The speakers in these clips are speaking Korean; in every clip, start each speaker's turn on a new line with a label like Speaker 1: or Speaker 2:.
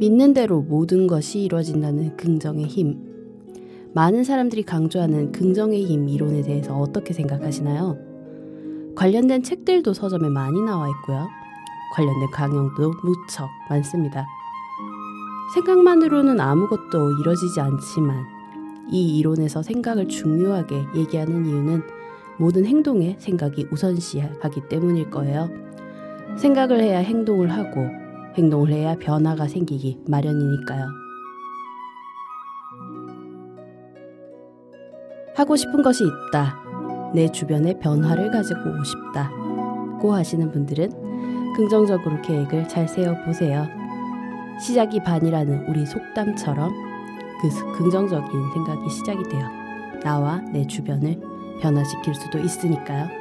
Speaker 1: 믿는 대로 모든 것이 이루어진다는 긍정의 힘. 많은 사람들이 강조하는 긍정의 힘 이론에 대해서 어떻게 생각하시나요? 관련된 책들도 서점에 많이 나와 있고요. 관련된 강연도 무척 많습니다. 생각만으로는 아무것도 이뤄지지 않지만 이 이론에서 생각을 중요하게 얘기하는 이유는 모든 행동에 생각이 우선시하기 때문일 거예요. 생각을 해야 행동을 하고 행동을 해야 변화가 생기기 마련이니까요. 하고 싶은 것이 있다. 내 주변에 변화를 가지고 오고 싶다. 고 하시는 분들은 긍정적으로 계획을 잘 세워보세요. 시작이 반이라는 우리 속담처럼 그 긍정적인 생각이 시작이 되어 나와 내 주변을 변화시킬 수도 있으니까요.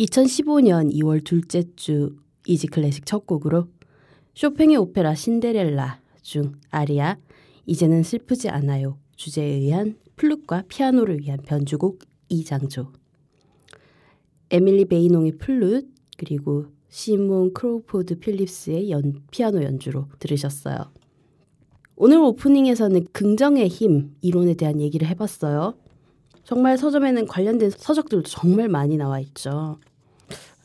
Speaker 1: 2015년 2월 둘째 주 Easy Classic 첫 곡으로 쇼팽의 오페라 신데렐라 중 아리아 이제는 슬프지 않아요 주제에 의한 플룻과 피아노를 위한 변주곡 이장조 에밀리 베이농의 플룻 그리고 시몬 크로포드 필립스의 연, 피아노 연주로 들으셨어요. 오늘 오프닝에서는 긍정의 힘 이론에 대한 얘기를 해봤어요. 정말 서점에는 관련된 서적들도 정말 많이 나와 있죠.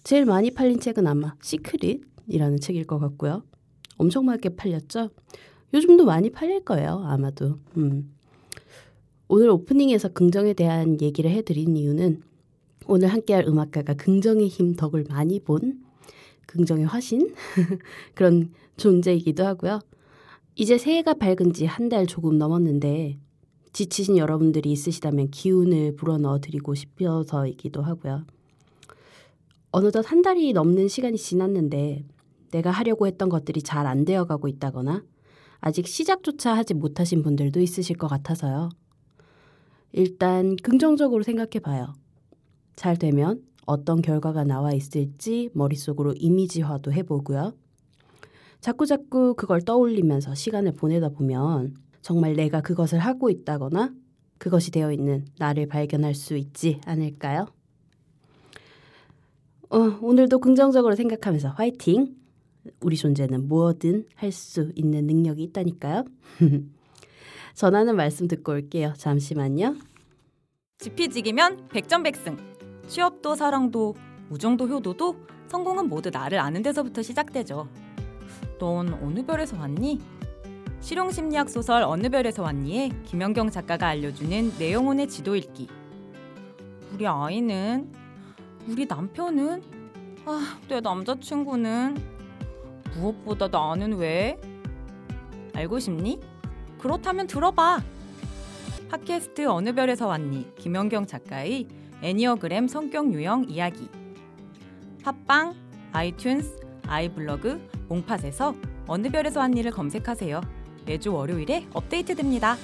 Speaker 1: 제일 많이 팔린 책은 아마 Secret이라는 책일 것 같고요. 엄청 많게 팔렸죠. 요즘도 많이 팔릴 거예요. 아마도. 음. 오늘 오프닝에서 긍정에 대한 얘기를 해드린 이유는 오늘 함께할 음악가가 긍정의 힘 덕을 많이 본 긍정의 화신 그런 존재이기도 하고요. 이제 새해가 밝은 지 한 달 조금 넘었는데 지치신 여러분들이 있으시다면 기운을 불어넣어 드리고 싶어서이기도 하고요. 어느덧 한 달이 넘는 시간이 지났는데 내가 하려고 했던 것들이 잘 안 되어 가고 있다거나 아직 시작조차 하지 못하신 분들도 있으실 것 같아서요. 일단 긍정적으로 생각해 봐요. 잘 되면 어떤 결과가 나와 있을지 머릿속으로 이미지화도 해보고요. 자꾸자꾸 그걸 떠올리면서 시간을 보내다 보면 정말 내가 그것을 하고 있다거나 그것이 되어 있는 나를 발견할 수 있지 않을까요? 어, 오늘도 긍정적으로 생각하면서 화이팅! 우리 존재는 뭐든 할 수 있는 능력이 있다니까요. 전하는 말씀 듣고 올게요. 잠시만요.
Speaker 2: 지피지기면 백전백승. 취업도 사랑도 우정도 효도도 성공은 모두 나를 아는 데서부터 시작되죠. 넌 어느 별에서 왔니? 실용심리학 소설 어느 별에서 왔니에 김연경 작가가 알려주는 내 영혼의 지도 읽기. 우리 아이는 우리 남편은 아, 내 남자친구는 무엇보다 나는 왜? 알고 싶니? 그렇다면 들어봐. 팟캐스트 어느 별에서 왔니? 김연경 작가의 애니어그램 성격 유형 이야기. 팟빵, 아이튠스, 아이블로그, 몽팟에서 어느 별에서 왔니를 검색하세요. 매주 월요일에 업데이트됩니다.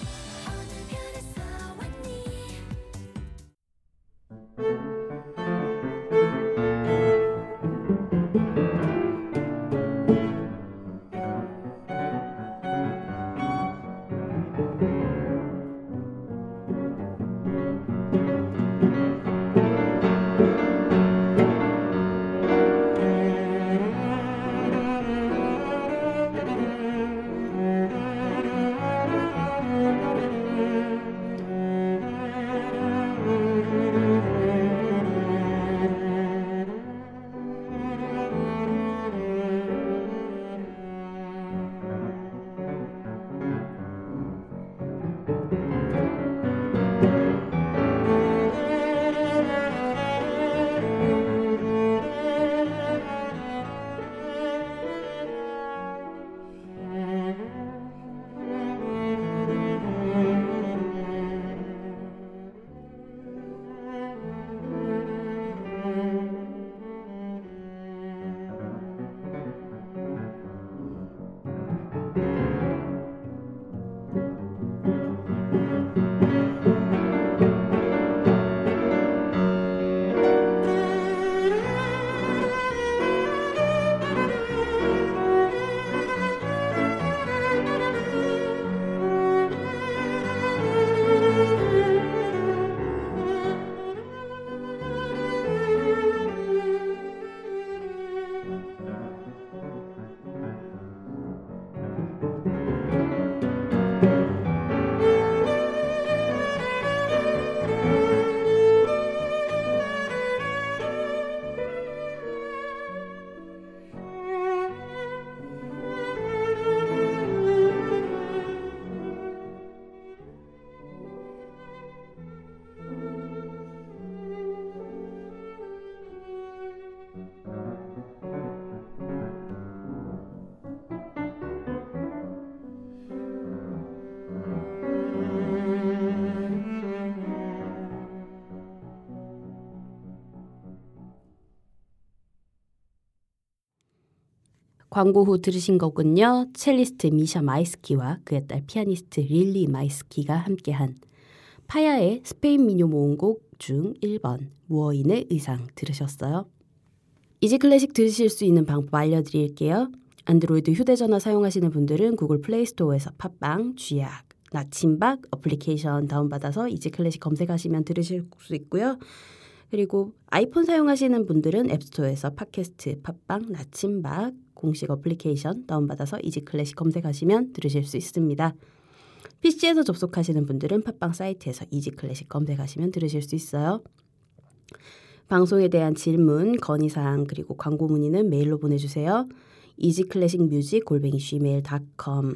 Speaker 1: 광고 후 들으신 곡은요. 첼리스트 미샤 마이스키와 그의 딸 피아니스트 릴리 마이스키가 함께한 파야의 스페인 민요 모음곡 중 1번 무어인의 의상 들으셨어요.
Speaker 3: Easy Classic 들으실 수 있는 방법 알려드릴게요. 안드로이드 휴대전화 사용하시는 분들은 구글 플레이스토어에서 팟빵, 쥐약, 나침박 어플리케이션 다운받아서 Easy Classic 검색하시면 들으실 수 있고요. 그리고 아이폰 사용하시는 분들은 앱스토어에서 팟캐스트, 팟빵, 나침박 공식 어플리케이션 다운받아서 Easy Classic 검색하시면 들으실 수 있습니다. PC에서 접속하시는 분들은 팟빵 사이트에서 Easy Classic 검색하시면 들으실 수 있어요. 방송에 대한 질문, 건의사항 그리고 광고 문의는 메일로 보내주세요. easyclassicmusic 골뱅이 gmail.com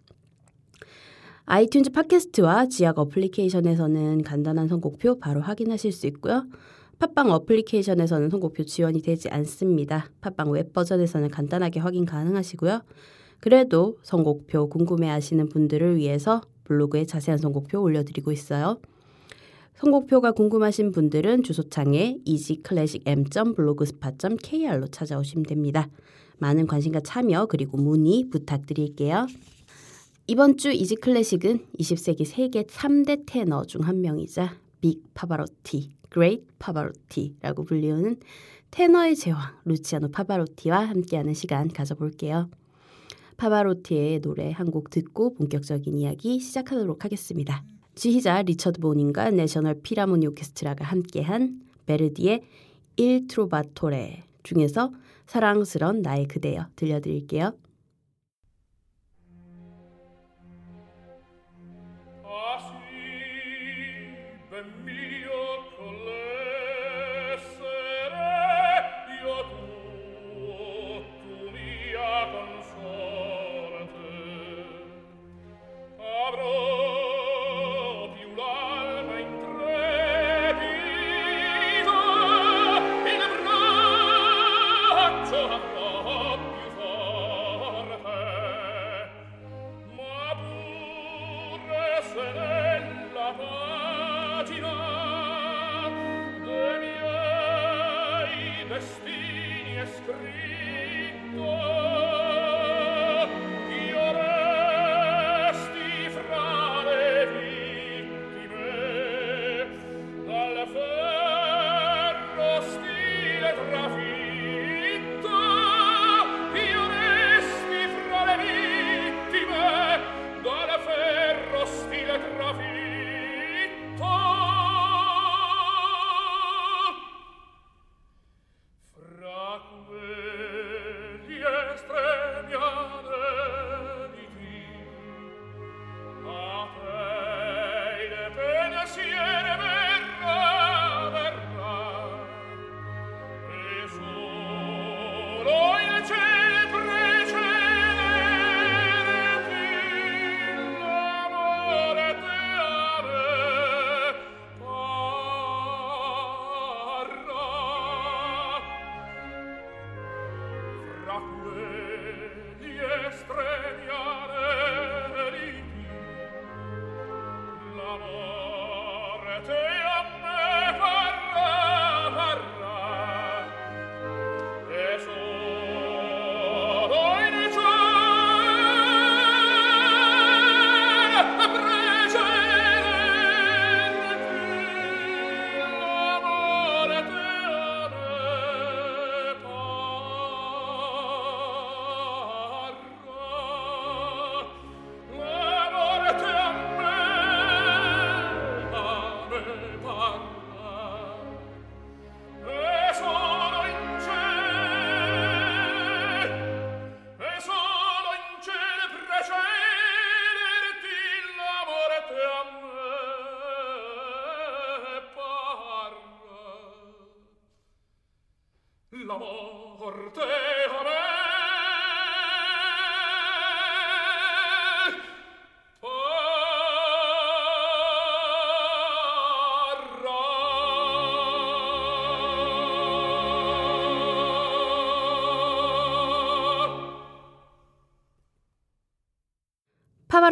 Speaker 3: 아이튠즈 팟캐스트와 쥐약 어플리케이션에서는 간단한 선곡표 바로 확인하실 수 있고요. 팟빵 어플리케이션에서는 선곡표 지원이 되지 않습니다. 팟빵 웹 버전에서는 간단하게 확인 가능하시고요. 그래도 선곡표 궁금해하시는 분들을 위해서 블로그에 자세한 선곡표 올려드리고 있어요. 선곡표가 궁금하신 분들은 주소창에 easyclassicm.blogspot.kr로 찾아오시면 됩니다. 많은 관심과 참여 그리고 문의 부탁드릴게요. 이번 주 Easy Classic은 20세기 세계 3대 테너 중 한 명이자 Big 파바로티, Great 파바로티라고 불리우는 테너의 제왕 루치아노 파바로티와 함께하는 시간 가져볼게요. 파바로티의 노래 한 곡 듣고 본격적인 이야기 시작하도록 하겠습니다. 지휘자 리처드 보닝과 내셔널 피라모니 오케스트라가 함께한 베르디의 일 트로바토레 중에서 사랑스런 나의 그대여 들려드릴게요.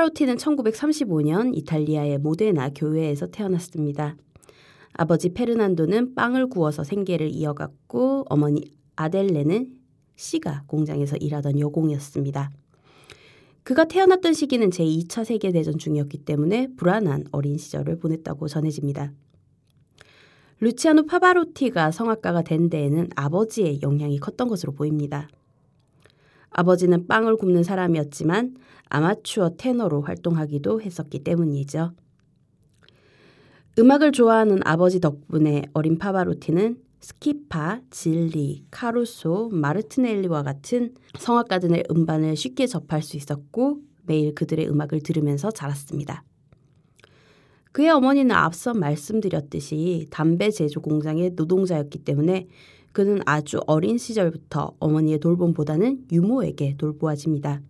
Speaker 1: 파바로티는 1935년 이탈리아의 모데나 교회에서 태어났습니다. 아버지 페르난도는 빵을 구워서 생계를 이어갔고 어머니 아델레는 시가 공장에서 일하던 여공이었습니다. 그가 태어났던 시기는 제2차 세계대전 중이었기 때문에 불안한 어린 시절을 보냈다고 전해집니다. 루치아노 파바로티가 성악가가 된 데에는 아버지의 영향이 컸던 것으로 보입니다. 아버지는 빵을 굽는 사람이었지만 아마추어 테너로 활동하기도 했었기 때문이죠. 음악을 좋아하는 아버지 덕분에 어린 파바로티는 스키파, 질리, 카루소, 마르티넬리와 같은 성악가들의 음반을 쉽게 접할 수 있었고 매일 그들의 음악을 들으면서 자랐습니다. 그의 어머니는 앞서 말씀드렸듯이 담배 제조 공장의 노동자였기 때문에 그는 아주 어린 시절부터 어머니의 돌봄보다는 유모에게 돌보아집니다.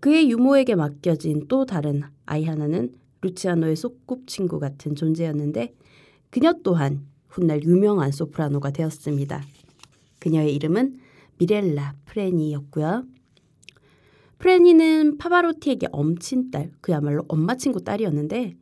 Speaker 1: 그의 유모에게 맡겨진 또 다른 아이 하나는 루치아노의 소꿉친구 같은 존재였는데 그녀 또한 훗날 유명한 소프라노가 되었습니다. 그녀의 이름은 미렐라 프레니였고요. 프레니는 파바로티에게 엄친딸, 그야말로 엄마 친구 딸이었는데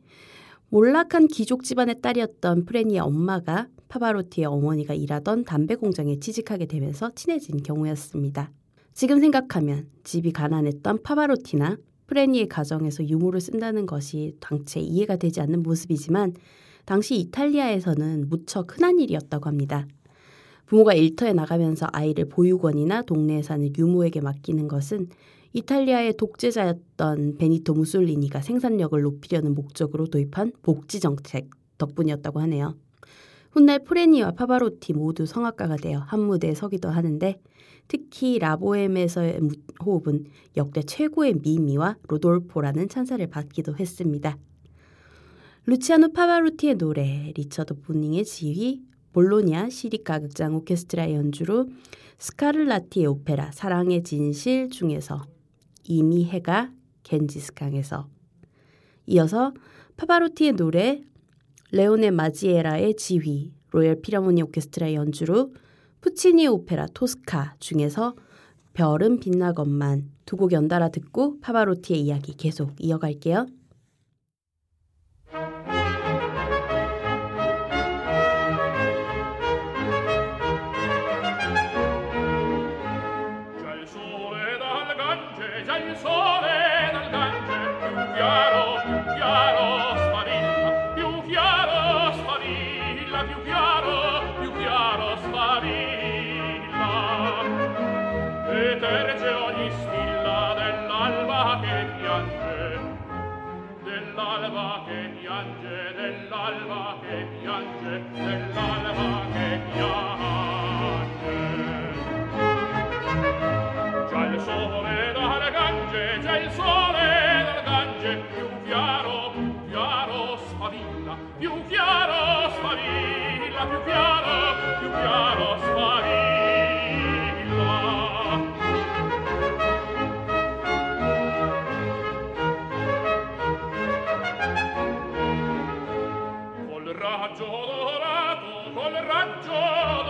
Speaker 1: 몰락한 귀족 집안의 딸이었던 프레니의 엄마가 파바로티의 어머니가 일하던 담배 공장에 취직하게 되면서 친해진 경우였습니다. 지금 생각하면 집이 가난했던 파바로티나 프레니의 가정에서 유모를 쓴다는 것이 당최 이해가 되지 않는 모습이지만 당시 이탈리아에서는 무척 흔한 일이었다고 합니다. 부모가 일터에 나가면서 아이를 보육원이나 동네에 사는 유모에게 맡기는 것은 이탈리아의 독재자였던 베니토 무솔리니가 생산력을 높이려는 목적으로 도입한 복지 정책 덕분이었다고 하네요. 훗날 프레니와 파바로티 모두 성악가가 되어 한 무대에 서기도 하는데 특히 라보엠에서의 호흡은 역대 최고의 미미와 로돌포라는 찬사를 받기도 했습니다. 루치아노 파바로티의 노래, 리처드 보닝의 지휘, 볼로냐 시립가극장 오케스트라 연주로 스카를라티의 오페라 사랑의 진실 중에서 이미 해가 겐지스강에서 이어서 파바로티의 노래 레오네 마지에라의 지휘 로열 피라모니 오케스트라 연주로 푸치니 오페라 토스카 중에서 별은 빛나건만 두 곡 연달아 듣고 파바로티의 이야기 계속 이어갈게요.
Speaker 3: raggio dorato col raggio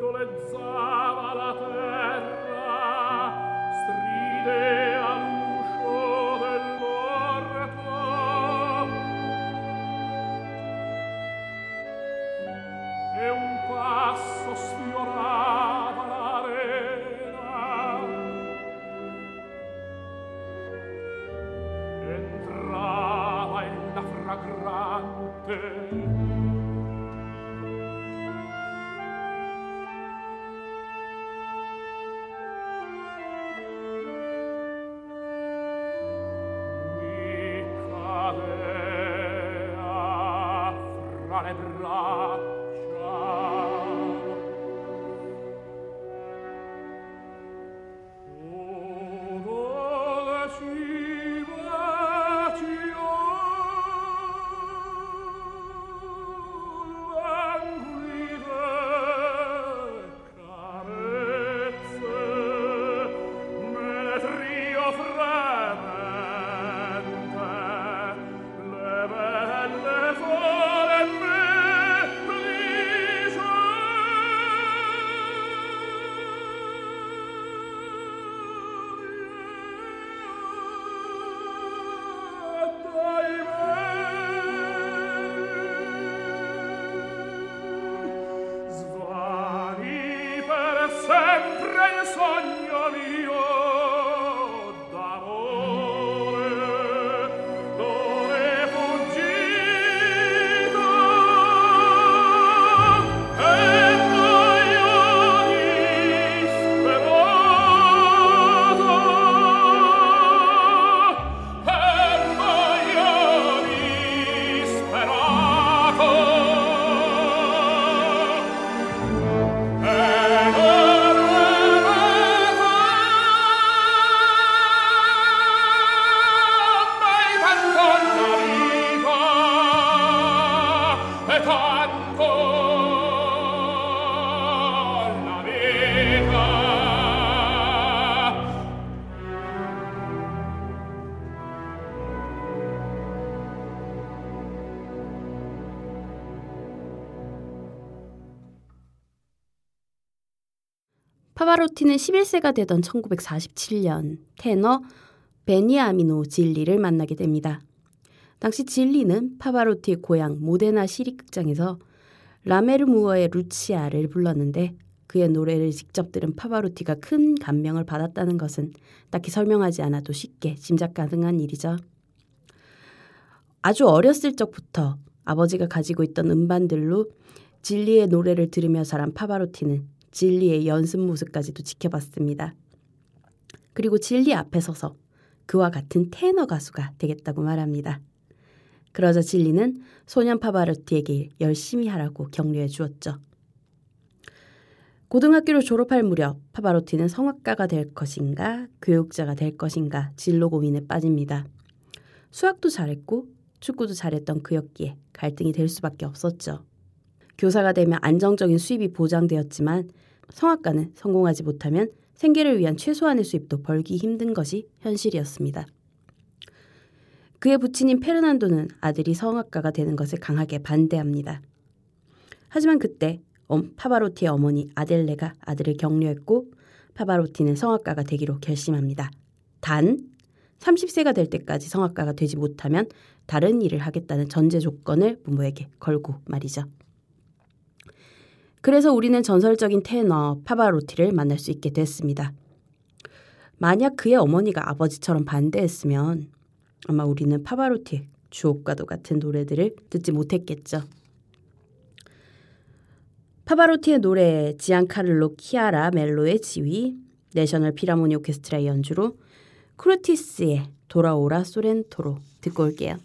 Speaker 3: dolenza
Speaker 1: 파바로티는 11세가 되던 1947년 테너 베니아미노 질리를 만나게 됩니다. 당시 질리는 파바로티의 고향 모데나 시립극장에서 람메르무어의 루치아를 불렀는데 그의 노래를 직접 들은 파바로티가 큰 감명을 받았다는 것은 딱히 설명하지 않아도 쉽게 짐작 가능한 일이죠. 아주 어렸을 적부터 아버지가 가지고 있던 음반들로 진리의 노래를 들으며 자란 파바로티는 진리의 연습 모습까지도 지켜봤습니다. 그리고 진리 앞에 서서 그와 같은 테너 가수가 되겠다고 말합니다. 그러자 진리는 소년 파바로티에게 열심히 하라고 격려해 주었죠. 고등학교를 졸업할 무렵 파바로티는 성악가가 될 것인가 교육자가 될 것인가 진로 고민에 빠집니다. 수학도 잘했고 축구도 잘했던 그였기에 갈등이 될 수밖에 없었죠. 교사가 되면 안정적인 수입이 보장되었지만 성악가는 성공하지 못하면 생계를 위한 최소한의 수입도 벌기 힘든 것이 현실이었습니다. 그의 부친인 페르난도는 아들이 성악가가 되는 것을 강하게 반대합니다. 하지만 그때 파바로티의 어머니 아델레가 아들을 격려했고 파바로티는 성악가가 되기로 결심합니다. 단 30세가 될 때까지 성악가가 되지 못하면 다른 일을 하겠다는 전제 조건을 부모에게 걸고 말이죠. 그래서 우리는 전설적인 테너 파바로티를 만날 수 있게 됐습니다. 만약 그의 어머니가 아버지처럼 반대했으면 아마 우리는 파바로티의 주옥과도 같은 노래들을 듣지 못했겠죠. 파바로티의 노래 지안카를로 키아라 멜로의 지휘, 내셔널 피라모니 오케스트라의 연주로 크루티스의 돌아오라 소렌토로 듣고 올게요.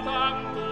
Speaker 3: tanto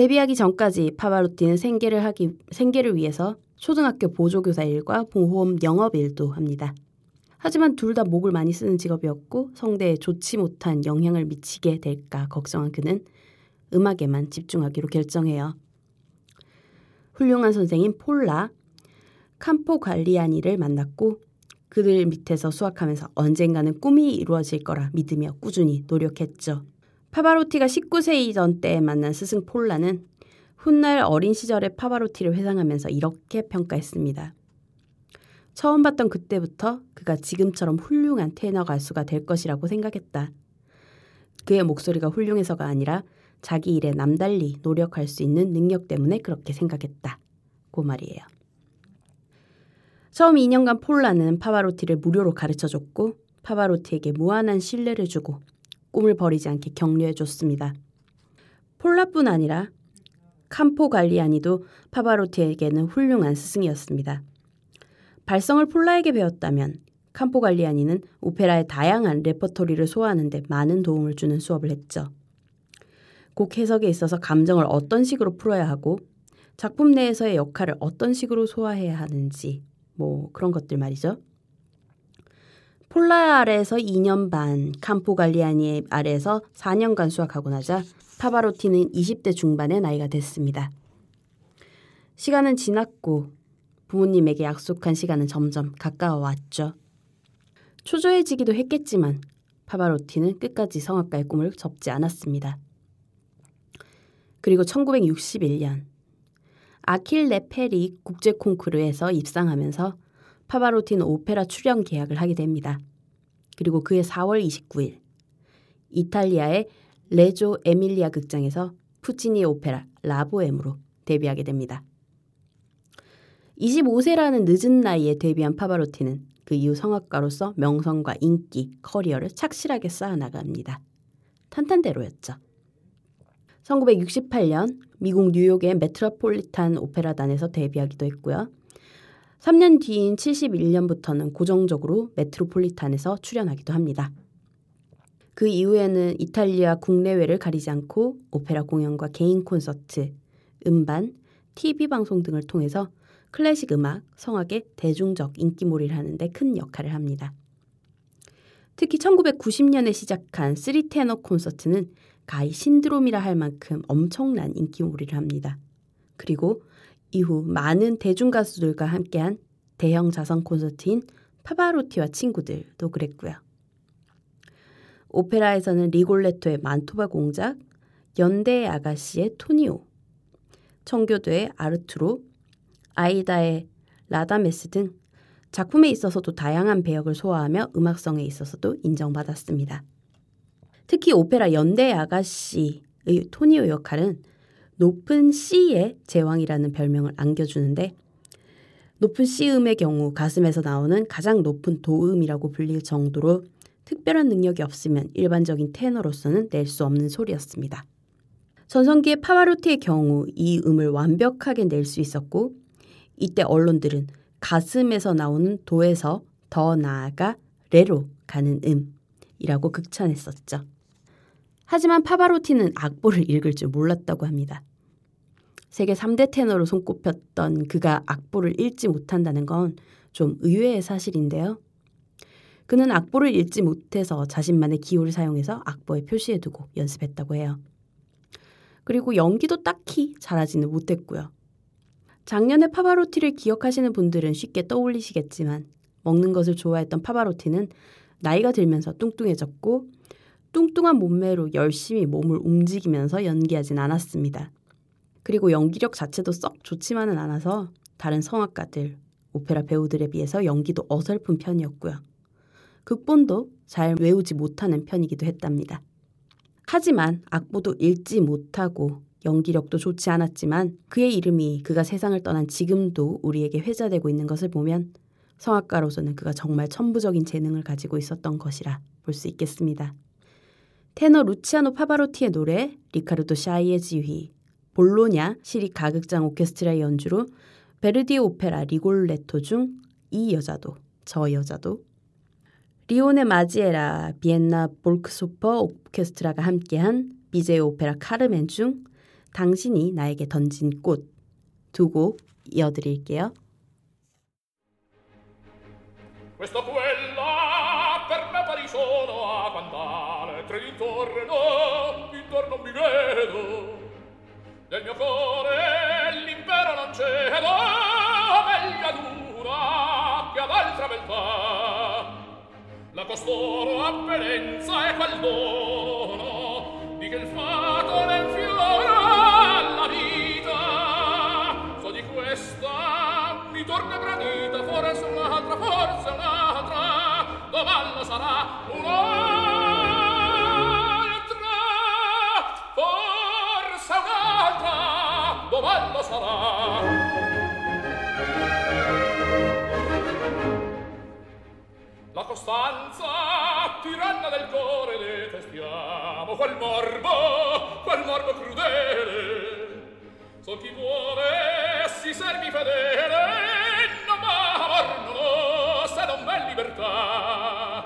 Speaker 3: 데뷔하기 전까지 파바로티는 생계를 하기 생계를 위해서 초등학교 보조교사 일과 보험 영업 일도 합니다. 하지만 둘 다 목을 많이 쓰는 직업이었고 성대에 좋지 못한 영향을 미치게 될까 걱정한 그는 음악에만 집중하기로 결정해요. 훌륭한 선생인 폴라 캄포 관리아니를 만났고 그들 밑에서 수학하면서 언젠가는 꿈이 이루어질 거라 믿으며 꾸준히 노력했죠. 파바로티가 19세이던 때에 만난 스승 폴라는 훗날 어린 시절의 파바로티를 회상하면서 이렇게 평가했습니다. 처음 봤던 그때부터 그가 지금처럼 훌륭한 테너 가수가 될 것이라고 생각했다. 그의 목소리가 훌륭해서가 아니라 자기 일에 남달리 노력할 수 있는 능력 때문에 그렇게 생각했다. 고 말이에요. 처음 2년간 폴라는 파바로티를 무료로 가르쳐 줬고 파바로티에게 무한한 신뢰를 주고 꿈을 버리지 않게 격려해 줬습니다. 폴라뿐 아니라 캄포 갈리아니도 파바로티에게는 훌륭한 스승이었습니다.
Speaker 1: 발성을 폴라에게 배웠다면 캄포 갈리아니는 오페라의 다양한 레퍼토리를 소화하는 데 많은 도움을 주는 수업을 했죠. 곡 해석에 있어서 감정을 어떤 식으로 풀어야 하고 작품 내에서의 역할을 어떤 식으로 소화해야 하는지 뭐 그런 것들 말이죠. 폴라 아래에서 2년 반, 캄포 갈리아니 아래에서 4년간 수학하고 나자 파바로티는 20대 중반의 나이가 됐습니다. 시간은 지났고 부모님에게 약속한 시간은 점점 가까워 왔죠. 초조해지기도 했겠지만 파바로티는 끝까지 성악가의 꿈을 접지 않았습니다. 그리고 1961년 아킬레 페리 국제 콩쿠르에서 입상하면서 파바로티는 오페라 출연 계약을 하게 됩니다. 그리고 그해 4월 29일 이탈리아의 레조 에밀리아 극장에서 푸치니의 오페라 라보엠으로 데뷔하게 됩니다. 25세라는 늦은 나이에 데뷔한 파바로티는 그 이후 성악가로서 명성과 인기, 커리어를 착실하게 쌓아나갑니다. 탄탄대로였죠. 1968년 미국 뉴욕의 메트로폴리탄 오페라단에서 데뷔하기도 했고요. 3년 뒤인 71년부터는 고정적으로 메트로폴리탄에서 출연하기도 합니다. 그 이후에는 이탈리아 국내외를 가리지 않고 오페라 공연과 개인 콘서트, 음반, TV 방송 등을 통해서 클래식 음악, 성악의 대중적 인기몰이를 하는데 큰 역할을 합니다. 특히 1990년에 시작한 Three 테너 콘서트는 가히 신드롬이라 할 만큼 엄청난 인기몰이를 합니다. 그리고 이후 많은 대중 가수들과 함께한 대형 자선 콘서트인 파바로티와 친구들도 그랬고요. 오페라에서는 리골레토의 만토바 공작, 연대의 아가씨의 토니오, 청교도의 아르투로, 아이다의 라다메스 등 작품에 있어서도 다양한 배역을 소화하며 음악성에 있어서도 인정받았습니다. 특히 오페라 연대의 아가씨의 토니오 역할은 높은 C의 제왕이라는 별명을 안겨주는데 높은 C음의 경우 가슴에서 나오는 가장 높은 도음이라고 불릴 정도로 특별한 능력이 없으면 일반적인 테너로서는 낼 수 없는 소리였습니다. 전성기의 파바로티의 경우 이 음을 완벽하게 낼 수 있었고 이때 언론들은 가슴에서 나오는 도에서 더 나아가 레로 가는 음이라고 극찬했었죠. 하지만 파바로티는 악보를 읽을 줄 몰랐다고 합니다. 세계 3대 테너로 손꼽혔던 그가 악보를 읽지 못한다는 건 좀 의외의 사실인데요. 그는 악보를 읽지 못해서 자신만의 기호를 사용해서 악보에 표시해두고 연습했다고 해요. 그리고 연기도 딱히 잘하지는 못했고요. 작년에 파바로티를 기억하시는 분들은 쉽게 떠올리시겠지만 먹는 것을 좋아했던 파바로티는 나이가 들면서 뚱뚱해졌고 뚱뚱한 몸매로 열심히 몸을 움직이면서 연기하진 않았습니다. 그리고 연기력 자체도 썩 좋지만은 않아서 다른 성악가들, 오페라 배우들에 비해서 연기도 어설픈 편이었고요. 극본도 잘 외우지 못하는 편이기도 했답니다. 하지만 악보도 읽지 못하고 연기력도 좋지 않았지만 그의 이름이 그가 세상을 떠난 지금도 우리에게 회자되고 있는 것을 보면 성악가로서는 그가 정말 천부적인 재능을 가지고 있었던 것이라 볼 수 있겠습니다. 테너 루치아노 파바로티의 노래, 리카르도 샤이의 지휘, 볼로냐 시립 가극장 오케스트라의 연주로 베르디 오페라 리골레토 중 이 여자도 저 여자도 리오네 마지에라 비엔나 볼크소퍼 오케스트라가 함께한 비제 오페라 카르멘 중 당신이 나에게 던진 꽃 두 곡 이어드릴게요. Questo quella per me pari sono a guardare tre intorno, intorno mi vedo del mio cuore l'impero non cedo meglio dura che ad altra beltà. La costoro apparenza è quel dono di che il fato ne infiora la vita. So di questa mi torna gradita, forse un'altra, forse un'altra, domanda sarà un'altra. sarà, sarà. La costanza, tiranna del cuore, le testiamo, quel morbo, quel morbo crudele. So chi vuole, si servi fedele, non amor, non
Speaker 3: osa, non v'è libertà.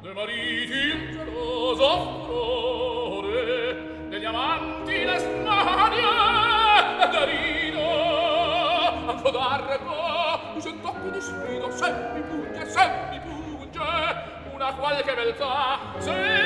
Speaker 3: De Maria, qualche bel ca, se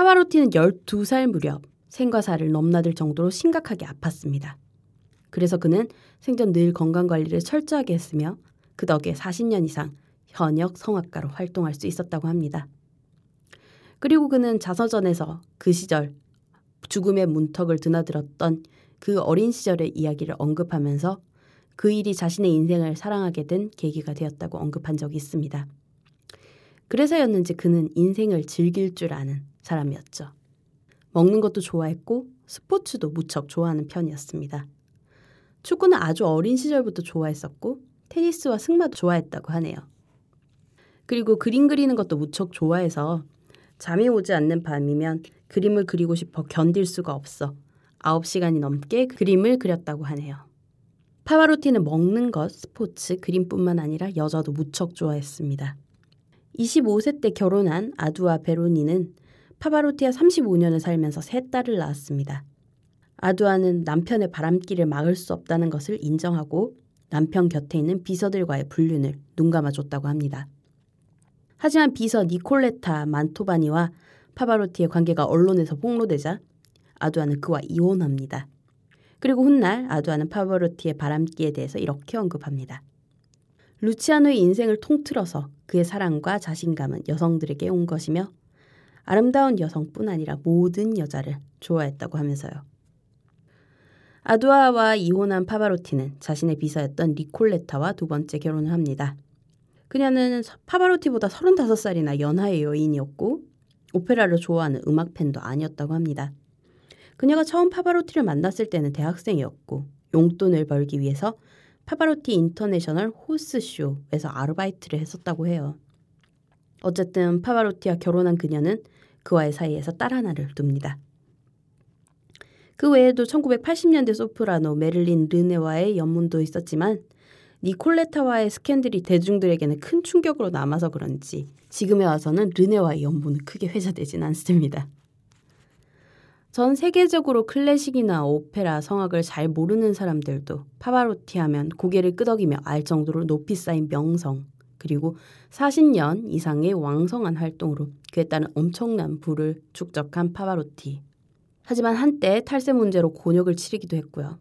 Speaker 1: 파바로티는 12살 무렵 생과 사를 넘나들 정도로 심각하게 아팠습니다. 그래서 그는 생전 늘 건강 관리를 철저하게 했으며 그 덕에 40년 이상 현역 성악가로 활동할 수 있었다고 합니다. 그리고 그는 자서전에서 그 시절 죽음의 문턱을 드나들었던 그 어린 시절의 이야기를 언급하면서 그 일이 자신의 인생을 사랑하게 된 계기가 되었다고 언급한 적이 있습니다. 그래서였는지 그는 인생을 즐길 줄 아는 사람이었죠. 먹는 것도 좋아했고 스포츠도 무척 좋아하는 편이었습니다. 축구는 아주 어린 시절부터 좋아했었고 테니스와 승마도 좋아했다고 하네요. 그리고 그림 그리는 것도 무척 좋아해서 잠이 오지 않는 밤이면 그림을 그리고 싶어 견딜 수가 없어 9시간이 넘게 그림을 그렸다고 하네요. 파바로티는 먹는 것, 스포츠, 그림뿐만 아니라 여자도 무척 좋아했습니다. 25세 때 결혼한 아두아 베로니는 파바로티와 35년을 살면서 세 딸을 낳았습니다. 아두아는 남편의 바람길을 막을 수 없다는 것을 인정하고 남편 곁에 있는 비서들과의 불륜을 눈감아줬다고 합니다. 하지만 비서 니콜레타 만토바니와 파바로티의 관계가 언론에서 폭로되자 아두아는 그와 이혼합니다. 그리고 훗날 아두아는 파바로티의 바람기에 대해서 이렇게 언급합니다. 루치아노의 인생을 통틀어서 그의 사랑과 자신감은 여성들에게 온 것이며 아름다운 여성뿐 아니라 모든 여자를 좋아했다고 하면서요. 아두아와 이혼한 파바로티는 자신의 비서였던 리콜레타와 두 번째 결혼을 합니다. 그녀는 파바로티보다 35살이나 연하의 여인이었고 오페라를 좋아하는 음악 팬도 아니었다고 합니다. 그녀가 처음 파바로티를 만났을 때는 대학생이었고 용돈을 벌기 위해서 파바로티 International Horse Show에서 아르바이트를 했었다고 해요. 어쨌든 파바로티와 결혼한 그녀는 그와의 사이에서 딸 하나를 둡니다. 그 외에도 1980년대 소프라노 매들린 르네와의 염문도 있었지만 니콜레타와의 스캔들이 대중들에게는 큰 충격으로 남아서 그런지 지금에 와서는 르네와의 염문은 크게 회자되진 않습니다. 전 세계적으로 클래식이나 오페라, 성악을 잘 모르는 사람들도 파바로티 하면 고개를 끄덕이며 알 정도로 높이 쌓인 명성, 그리고 40년 이상의 왕성한 활동으로 그에 따른 엄청난 부를 축적한 파바로티. 하지만 한때 탈세 문제로 곤욕을 치르기도 했고요.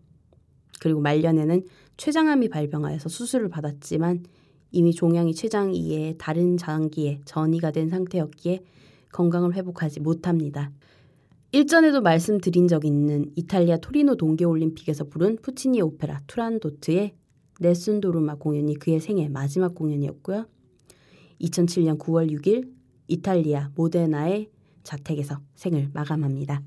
Speaker 1: 그리고 말년에는 췌장암이 발병하여서 수술을 받았지만 이미 종양이 췌장 2의 다른 장기에 전이가 된 상태였기에 건강을 회복하지 못합니다. 일전에도 말씀드린 적 있는 이탈리아 토리노 동계올림픽에서 부른 푸치니 오페라 투란도트의 네슨 도르마 공연이 그의 생애 마지막 공연이었고요. 2007년 9월 6일 이탈리아 모데나의 자택에서 생을 마감합니다.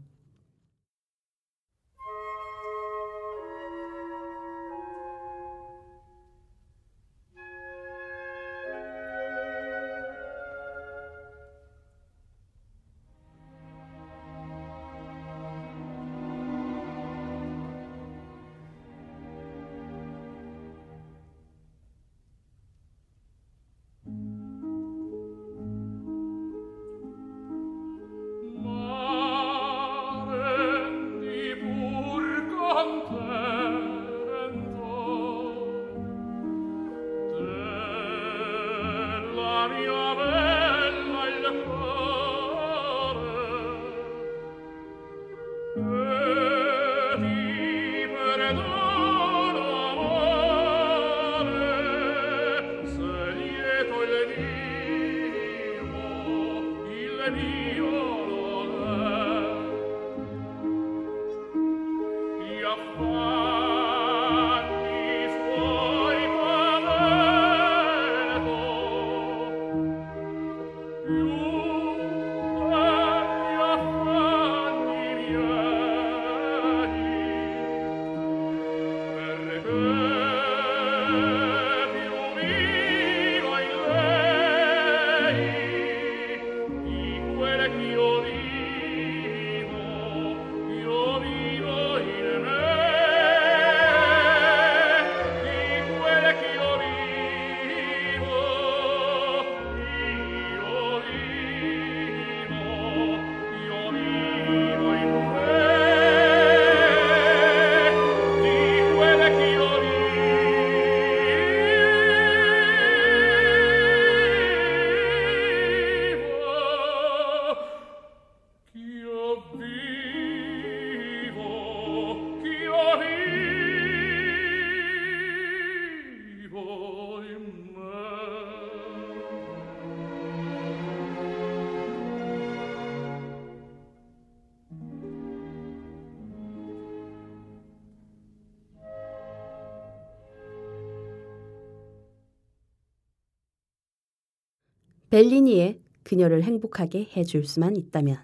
Speaker 1: 벨리니의 그녀를 행복하게 해줄 수만 있다면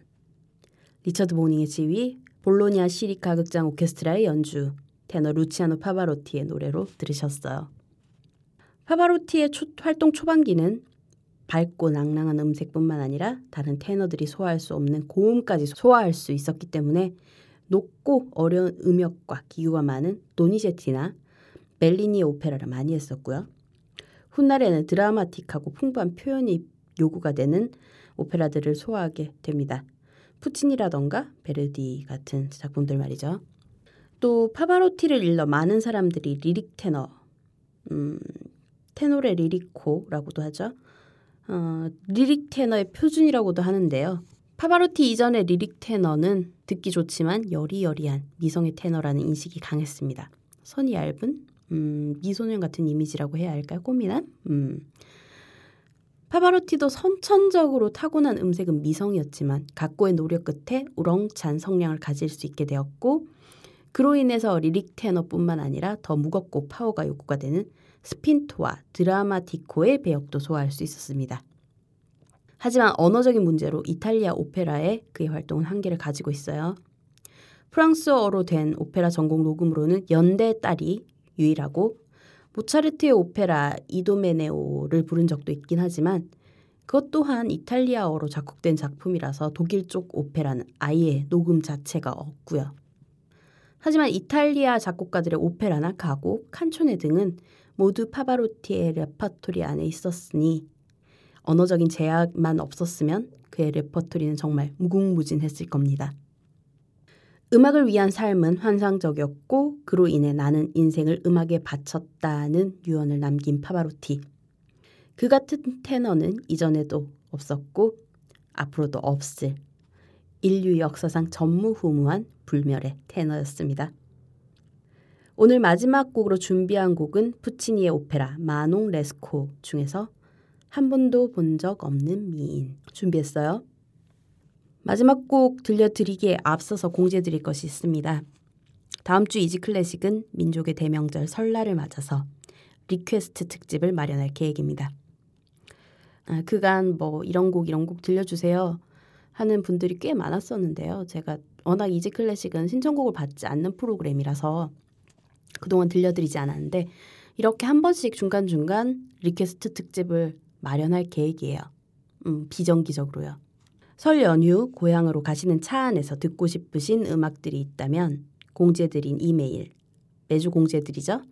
Speaker 1: 리처드 보닝의 지휘, 볼로니아 시립 가극장 오케스트라의 연주, 테너 루치아노 파바로티의 노래로 들으셨어요. 파바로티의 초, 활동 초반기는 밝고 낭랑한 음색뿐만 아니라 다른 테너들이 소화할 수 없는 고음까지 소화할 수 있었기 때문에 높고 어려운 음역과 기교가 많은 도니제티나 벨리니의 오페라를 많이 했었고요. 훗날에는 드라마틱하고 풍부한 표현이 요구가 되는 오페라들을 소화하게 됩니다. 푸치니라던가 베르디 같은 작품들 말이죠. 또 파바로티를 일러 많은 사람들이 리릭 테너, 음, tenore lirico라고도 하죠. 어, 리릭 테너의 표준이라고도 하는데요. 파바로티 이전의 리릭 테너는 듣기 좋지만 여리여리한 미성의 테너라는 인식이 강했습니다. 선이 얇은 음, 미소년 같은 이미지라고 해야 할까요? 꽃미남? 음. 파바로티도 선천적으로 타고난 음색은 미성이었지만 각고의 노력 끝에 우렁찬 성량을 가질 수 있게 되었고 그로 인해서 리릭 테너뿐만 아니라 더 무겁고 파워가 요구가 되는 spinto와 drammatico의 배역도 소화할 수 있었습니다. 하지만 언어적인 문제로 이탈리아 오페라에 그의 활동은 한계를 가지고 있어요. 프랑스어로 된 오페라 전곡 녹음으로는 연대의 딸이 유일하고 모차르트의 오페라 이도메네오를 부른 적도 있긴 하지만 그것 또한 이탈리아어로 작곡된 작품이라서 독일 쪽 오페라는 아예 녹음 자체가 없고요. 하지만 이탈리아 작곡가들의 오페라나 가곡, 칸초네 등은 모두 파바로티의 레파토리 안에 있었으니 언어적인 제약만 없었으면 그의 레퍼토리는 정말 무궁무진했을 겁니다. 음악을 위한 삶은 환상적이었고 그로 인해 나는 인생을 음악에 바쳤다는 유언을 남긴 파바로티. 그 같은 테너는 이전에도 없었고 앞으로도 없을 인류 역사상 전무후무한 불멸의 테너였습니다. 오늘 마지막 곡으로 준비한 곡은 푸치니의 오페라 마농 레스코 중에서 한 번도 본 적 없는 미인 준비했어요. 마지막 곡 들려드리기에 앞서서 공지해드릴 것이 있습니다. 다음 주 이지 클래식은 민족의 대명절 설날을 맞아서 request 특집을 마련할 계획입니다. 아, 그간 뭐 이런 곡 이런 곡 들려주세요 하는 분들이 꽤 많았었는데요. 제가 워낙 이지 클래식은 신청곡을 받지 않는 프로그램이라서 그동안 들려드리지 않았는데 이렇게 한 번씩 중간중간 request 특집을 마련할 계획이에요. 음, 비정기적으로요. 설 연휴 고향으로 가시는 차 안에서 듣고 싶으신 음악들이 있다면 공지해드린 이메일 매주 공지해드리죠.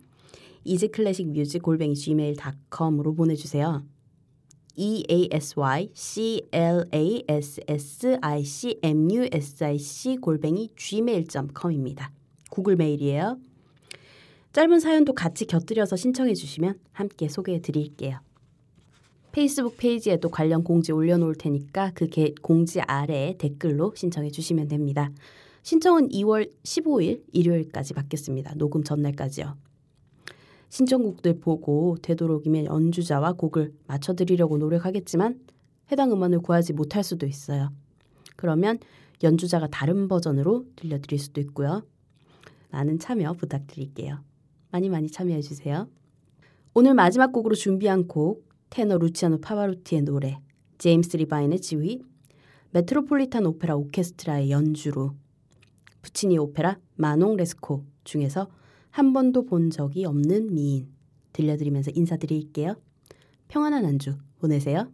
Speaker 1: 이즈클래식뮤직 골뱅이 gmail.com으로 보내주세요. e a s y c l a s s i c m u s i c 골뱅이 gmail.com입니다. 구글 메일이에요. 짧은 사연도 같이 곁들여서 신청해 주시면 함께 소개해 드릴게요. 페이스북 페이지에도 관련 공지 올려놓을 테니까 그 공지 아래에 댓글로 신청해 주시면 됩니다. 신청은 2월 15일 일요일까지 받겠습니다. 녹음 전날까지요. 신청곡들 보고 되도록이면 연주자와 곡을 맞춰드리려고 노력하겠지만 해당 음원을 구하지 못할 수도 있어요. 그러면 연주자가 다른 버전으로 들려드릴 수도 있고요. 많은 참여 부탁드릴게요. 많이 많이 참여해 주세요. 오늘 마지막 곡으로 준비한 곡 테너 루치아노 파바로티의 노래, 제임스 리바인의 지휘, 메트로폴리탄 오페라 오케스트라의 연주로 푸치니 오페라 마농 레스코 중에서 한 번도 본 적이 없는 미인 들려드리면서 인사드릴게요. 평안한 한주 보내세요.